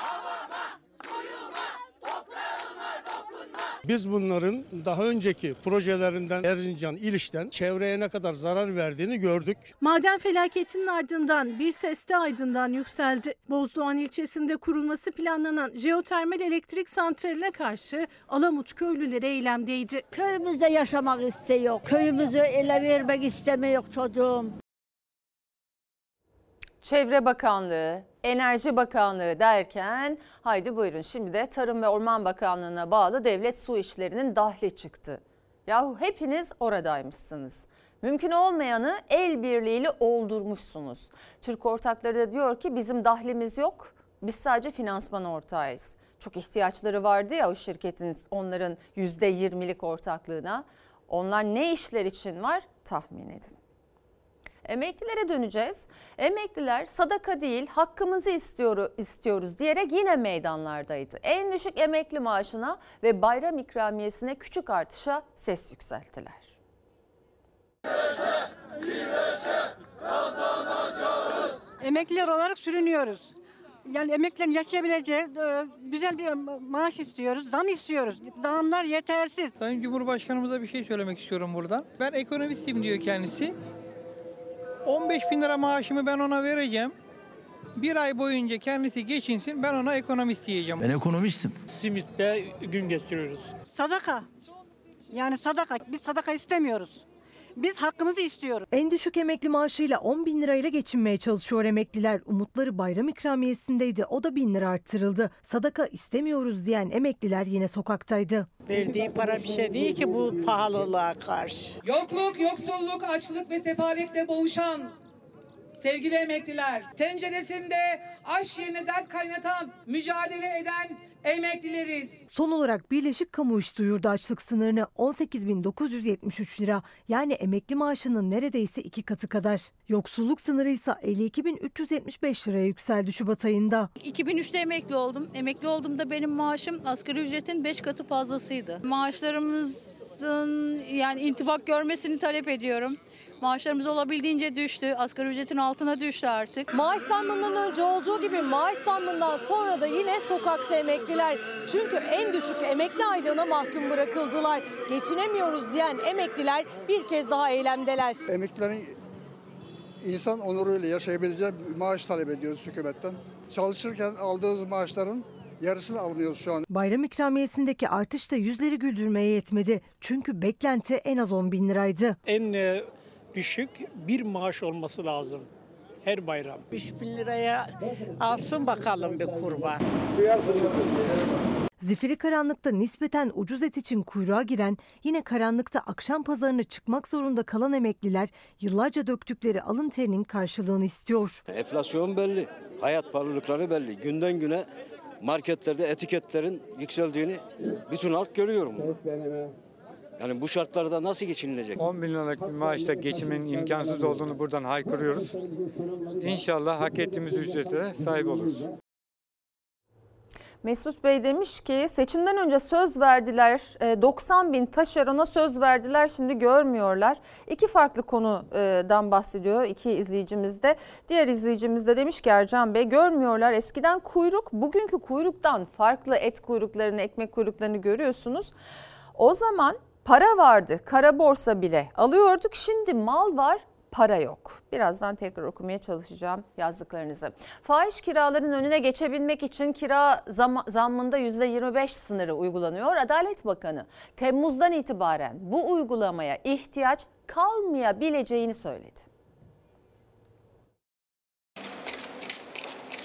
Biz bunların daha önceki projelerinden Erzincan, İliş'ten çevreye ne kadar zarar verdiğini gördük. Maden felaketinin ardından bir ses de Aydın'dan yükseldi. Bozdoğan ilçesinde kurulması planlanan jeotermal elektrik santraline karşı Alamut köylüleri eylemdeydi. Köyümüzde yaşamak istiyor. Köyümüzü ele vermek istemiyor çocuğum. Çevre Bakanlığı, Enerji Bakanlığı derken haydi buyurun şimdi de Tarım ve Orman Bakanlığı'na bağlı devlet su işlerinin dahli çıktı. Yahu hepiniz oradaymışsınız. Mümkün olmayanı el birliğiyle oldurmuşsunuz. Türk ortakları da diyor ki bizim dahlimiz yok. Biz sadece finansman ortağıyız. Çok ihtiyaçları vardı ya o şirketin onların %20'lik ortaklığına. Onlar ne işler için var tahmin edin. Emeklilere döneceğiz. Emekliler sadaka değil hakkımızı istiyor, istiyoruz diyerek yine meydanlardaydı. En düşük emekli maaşına ve bayram ikramiyesine küçük artışa ses yükselttiler. Emekliler olarak sürünüyoruz. Yani emeklilerin yaşayabileceği e, güzel bir maaş istiyoruz, zam istiyoruz. Zamlar yetersiz. Sayın Cumhurbaşkanımıza bir şey söylemek istiyorum buradan. Ben ekonomistim diyor kendisi. 15 bin lira maaşımı ben ona vereceğim. Bir ay boyunca kendisi geçinsin ben ona ekonomist diyeceğim. Ben ekonomistim. Simitte gün geçiriyoruz. Sadaka. Yani sadaka. Biz sadaka istemiyoruz. Biz hakkımızı istiyoruz. En düşük emekli maaşıyla 10 bin lirayla geçinmeye çalışıyor emekliler. Umutları bayram ikramiyesindeydi. O da bin lira arttırıldı. Sadaka istemiyoruz diyen emekliler yine sokaktaydı. Verdiği para bir şey değil ki bu pahalılığa karşı. Yokluk, yoksulluk, açlık ve sefaletle boğuşan sevgili emekliler, tenceresinde aş yerine dert kaynatan, mücadele eden emeklileriz. Son olarak Birleşik Kamu İş duyurdu açlık sınırını 18.973 lira yani emekli maaşının neredeyse iki katı kadar. Yoksulluk sınırı ise 52.375 liraya yükseldi Şubat ayında. 2003'te emekli oldum. Emekli olduğumda benim maaşım asgari ücretin 5 katı fazlasıydı. Maaşlarımızın yani intibak görmesini talep ediyorum. Maaşlarımız olabildiğince düştü. Asgari ücretin altına düştü artık. Maaş zammından önce olduğu gibi maaş zammından sonra da yine sokakta emekliler. Çünkü en düşük emekli aylığına mahkum bırakıldılar. Geçinemiyoruz diyen emekliler bir kez daha eylemdeler. Emeklilerin insan onuruyla yaşayabileceği bir maaş talep ediyoruz hükümetten. Çalışırken aldığımız maaşların yarısını almıyoruz şu an. Bayram ikramiyesindeki artış da yüzleri güldürmeye yetmedi. Çünkü beklenti en az 10 bin liraydı. En e, düşük bir maaş olması lazım her bayram. 3 bin liraya alsın bakalım bir kurban. Zifiri karanlıkta nispeten ucuz et için kuyruğa giren, yine karanlıkta akşam pazarına çıkmak zorunda kalan emekliler yıllarca döktükleri alın terinin karşılığını istiyor. Enflasyon belli, hayat pahalılıkları belli. Günden güne marketlerde etiketlerin yükseldiğini bütün halk görüyorum. Yani bu şartlarda nasıl geçinilecek? 10 bin liralık bir maaşta geçimin imkansız olduğunu buradan haykırıyoruz. İnşallah hak ettiğimiz ücretlere sahip oluruz. Mesut Bey demiş ki seçimden önce söz verdiler 90 bin taşerona söz verdiler şimdi görmüyorlar. İki farklı konudan bahsediyor iki izleyicimiz de. Diğer izleyicimiz de demiş ki Ercan Bey görmüyorlar eskiden kuyruk bugünkü kuyruktan farklı et kuyruklarını ekmek kuyruklarını görüyorsunuz. O zaman para vardı kara borsa bile alıyorduk şimdi mal var para yok. Birazdan tekrar okumaya çalışacağım yazdıklarınızı. Fahiş kiraların önüne geçebilmek için kira zam zammında %25 sınırı uygulanıyor. Adalet Bakanı Temmuz'dan itibaren bu uygulamaya ihtiyaç kalmayabileceğini söyledi.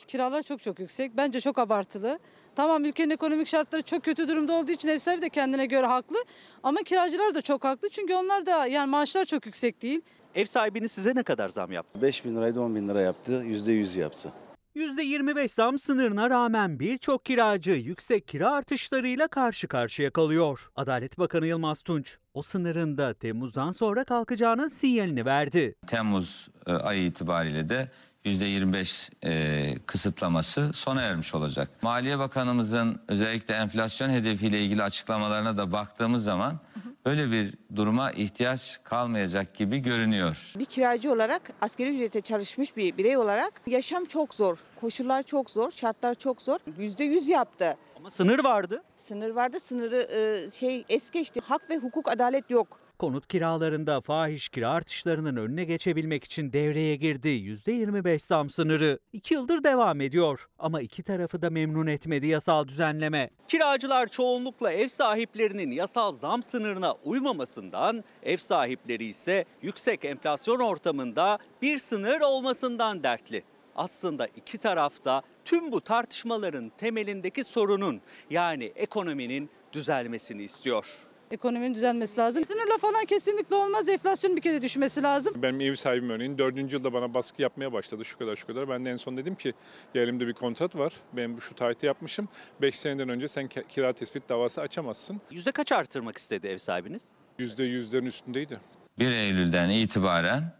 Kiralar çok çok yüksek. Bence çok abartılı. Tamam ülkenin ekonomik şartları çok kötü durumda olduğu için ev sahibi de kendine göre haklı. Ama kiracılar da çok haklı. Çünkü onlar da yani maaşlar çok yüksek değil. Ev sahibiniz size ne kadar zam yaptı? 5 bin liraydı 10 bin lira yaptı. %100 yaptı. %25 zam sınırına rağmen birçok kiracı yüksek kira artışlarıyla karşı karşıya kalıyor. Adalet Bakanı Yılmaz Tunç o sınırın da Temmuz'dan sonra kalkacağının sinyalini verdi. Temmuz e, ayı itibariyle de %25 e, kısıtlaması sona ermiş olacak. Maliye Bakanımızın özellikle enflasyon hedefiyle ilgili açıklamalarına da baktığımız zaman böyle bir duruma ihtiyaç kalmayacak gibi görünüyor. Bir kiracı olarak asgari ücrete çalışmış bir birey olarak yaşam çok zor. Koşullar çok zor, şartlar çok zor. Yüzde yüz yaptı. Ama sınır vardı. Sınır vardı, sınırı e, şey es geçti. Hak ve hukuk, adalet yok. Konut kiralarında fahiş kira artışlarının önüne geçebilmek için devreye girdi %25 zam sınırı. 2 yıldır devam ediyor ama iki tarafı da memnun etmedi yasal düzenleme. Kiracılar çoğunlukla ev sahiplerinin yasal zam sınırına uymamasından, ev sahipleri ise yüksek enflasyon ortamında bir sınır olmasından dertli. Aslında iki tarafta tüm bu tartışmaların temelindeki sorunun yani ekonominin düzelmesini istiyor. Ekonominin düzelmesi lazım. Sınırla falan kesinlikle olmaz. Enflasyon bir kere düşmesi lazım. Benim ev sahibim örneğin dördüncü yılda bana baskı yapmaya başladı şu kadar şu kadar. Ben de en son dedim ki ya elimde bir kontrat var. Ben bu şu tarihte yapmışım. 5 seneden önce sen kira tespit davası açamazsın. Yüzde kaç artırmak istedi ev sahibiniz? %100'lerin üstündeydi. 1 Eylül'den itibaren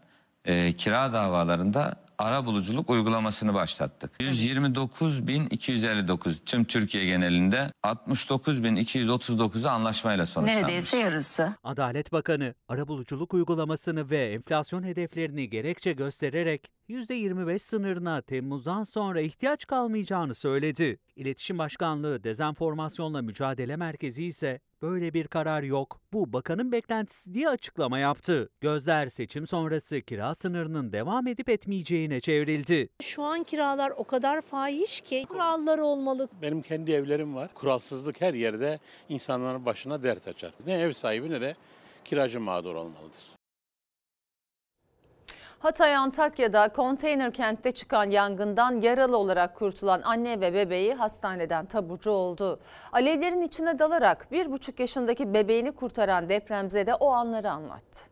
e, kira davalarında ara buluculuk uygulamasını başlattık. 129.259 tüm Türkiye genelinde 69.239'u anlaşmayla sonuçlanmış. yarısı. Adalet Bakanı arabuluculuk uygulamasını ve enflasyon hedeflerini gerekçe göstererek %25 sınırına Temmuz'dan sonra ihtiyaç kalmayacağını söyledi. İletişim Başkanlığı Dezenformasyonla Mücadele Merkezi ise böyle bir karar yok. Bu bakanın beklentisi diye açıklama yaptı. Gözler seçim sonrası kira sınırının devam edip etmeyeceğine çevrildi. Şu an kiralar o kadar fahiş ki kuralları olmalı. Benim kendi evlerim var. Kuralsızlık her yerde insanların başına dert açar. Ne ev sahibi ne de kiracı mağdur olmalıdır. Hatay Antakya'da konteyner kentte çıkan yangından yaralı olarak kurtulan anne ve bebeği hastaneden taburcu oldu. Alevlerin içine dalarak bir buçuk yaşındaki bebeğini kurtaran depremzede o anları anlattı.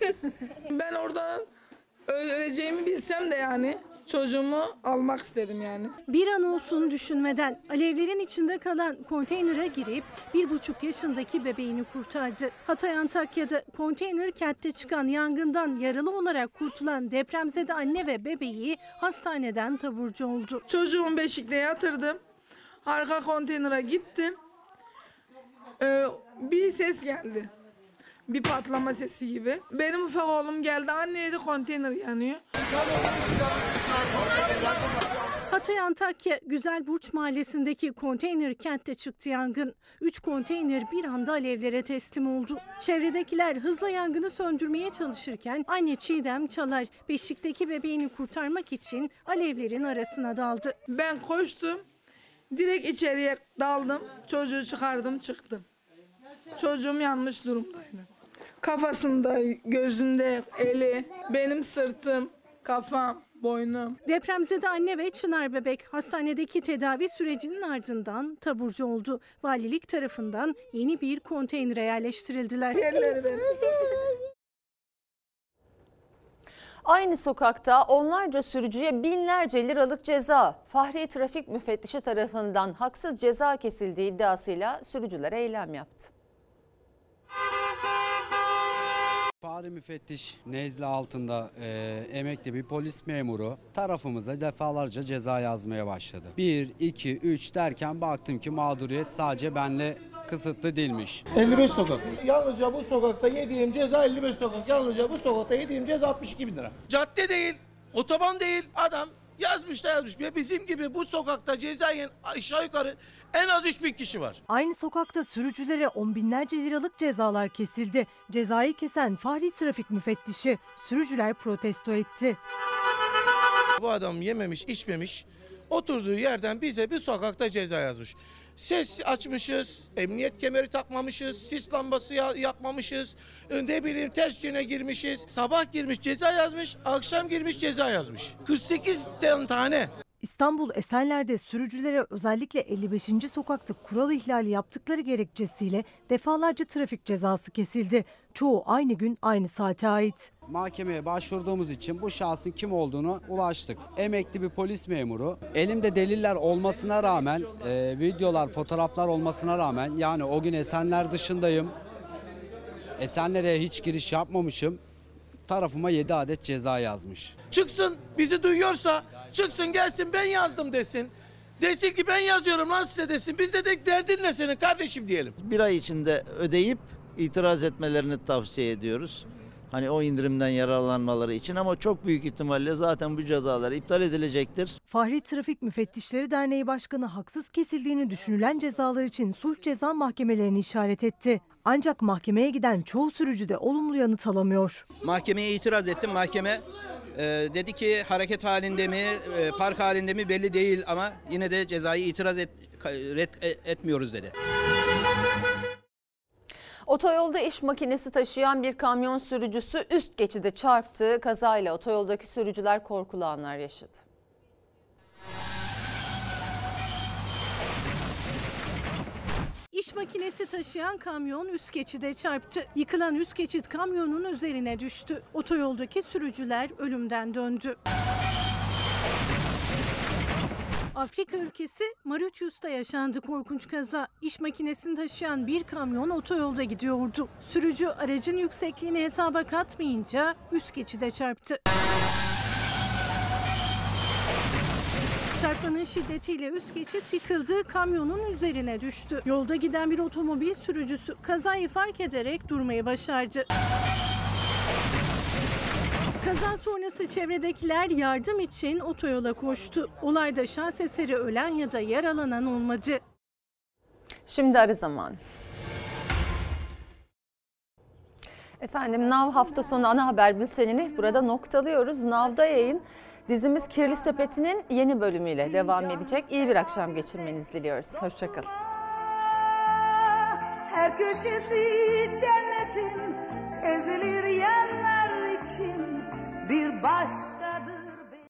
(laughs) Ben oradan öl- öleceğimi bilsem de yani çocuğumu almak istedim yani. Bir an olsun düşünmeden alevlerin içinde kalan konteynere girip bir buçuk yaşındaki bebeğini kurtardı. Hatay Antakya'da konteyner kentte çıkan yangından yaralı olarak kurtulan depremzede anne ve bebeği hastaneden taburcu oldu. Çocuğumu beşikte yatırdım. Arka konteynere gittim. Ee, bir ses geldi. Bir patlama sesi gibi. Benim ufak oğlum geldi. Anne dedi konteyner yanıyor. Hatay Antakya Güzel Burç Mahallesi'ndeki konteyner kentte çıktı yangın. Üç konteyner bir anda alevlere teslim oldu. Çevredekiler hızla yangını söndürmeye çalışırken anne Çiğdem Çalar beşikteki bebeğini kurtarmak için alevlerin arasına daldı. Ben koştum. Direkt içeriye daldım. Çocuğu çıkardım çıktım. Çocuğum yanmış durumdaydı. Kafasında, gözünde, eli, benim sırtım, kafam, boynum. Depremzede anne ve Çınar bebek hastanedeki tedavi sürecinin ardından taburcu oldu. Valilik tarafından yeni bir konteynere yerleştirildiler. Yerleri benim. Aynı sokakta onlarca sürücüye binlerce liralık ceza Fahri Trafik Müfettişi tarafından haksız ceza kesildiği iddiasıyla sürücüler eylem yaptı. Fahri müfettiş nezle altında e, emekli bir polis memuru tarafımıza defalarca ceza yazmaya başladı. 1, 2, 3 derken baktım ki mağduriyet sadece benle kısıtlı değilmiş. 55 sokak. Yalnızca bu sokakta yediğim ceza 55 sokak. Yalnızca bu sokakta yediğim ceza 62 bin lira. Cadde değil, otoban değil. Adam yazmış da yazmış. Ve bizim gibi bu sokakta ceza yiyen aşağı yukarı en az 3 bin kişi var. Aynı sokakta sürücülere on binlerce liralık cezalar kesildi. Cezayı kesen Fahri Trafik Müfettişi sürücüler protesto etti. Bu adam yememiş, içmemiş. Oturduğu yerden bize bir sokakta ceza yazmış. Ses açmışız, emniyet kemeri takmamışız, sis lambası ya- yakmamışız, ne bileyim ters yöne girmişiz. Sabah girmiş ceza yazmış, akşam girmiş ceza yazmış. 48 tane. İstanbul Esenler'de sürücülere özellikle 55. sokakta kural ihlali yaptıkları gerekçesiyle defalarca trafik cezası kesildi. Çoğu aynı gün aynı saate ait. Mahkemeye başvurduğumuz için bu şahsın kim olduğunu ulaştık. Emekli bir polis memuru. Elimde deliller olmasına rağmen, e, videolar, fotoğraflar olmasına rağmen yani o gün Esenler dışındayım. Esenler'e hiç giriş yapmamışım. Tarafıma 7 adet ceza yazmış. Çıksın bizi duyuyorsa çıksın gelsin ben yazdım desin. Desin ki ben yazıyorum lan size desin. Biz de de derdin ne senin kardeşim diyelim. bir ay içinde ödeyip itiraz etmelerini tavsiye ediyoruz. Hani o indirimden yararlanmaları için ama çok büyük ihtimalle zaten bu cezalar iptal edilecektir. Fahri Trafik Müfettişleri Derneği Başkanı haksız kesildiğini düşünülen cezalar için sulh ceza mahkemelerini işaret etti. Ancak mahkemeye giden çoğu sürücü de olumlu yanıt alamıyor. Mahkemeye itiraz ettim. Mahkeme e, dedi ki hareket halinde mi, e, park halinde mi belli değil ama yine de cezayı itiraz et, red e- etmiyoruz dedi. Otoyolda iş makinesi taşıyan bir kamyon sürücüsü üst geçide çarptı. Kazayla otoyoldaki sürücüler korkulu anlar yaşadı. İş makinesi taşıyan kamyon üst geçide çarptı. Yıkılan üst geçit kamyonun üzerine düştü. Otoyoldaki sürücüler ölümden döndü. Afrika ülkesi Mauritius'ta yaşandı korkunç kaza. İş makinesini taşıyan bir kamyon otoyolda gidiyordu. Sürücü aracın yüksekliğini hesaba katmayınca üst geçide çarptı. Çarpmanın şiddetiyle üst geçit yıkıldı, kamyonun üzerine düştü. Yolda giden bir otomobil sürücüsü kazayı fark ederek durmayı başardı. Kaza sonrası çevredekiler yardım için otoyola koştu. Olayda şans eseri ölen ya da yaralanan olmadı. Şimdi arı zamanı. Efendim Nav hafta sonu ana haber bültenini burada noktalıyoruz. Nav'da yayın dizimiz Kirli Sepeti'nin yeni bölümüyle devam edecek. İyi bir akşam geçirmenizi diliyoruz. Hoşçakalın. Her köşesi cennetin ezilir yerler için bir başka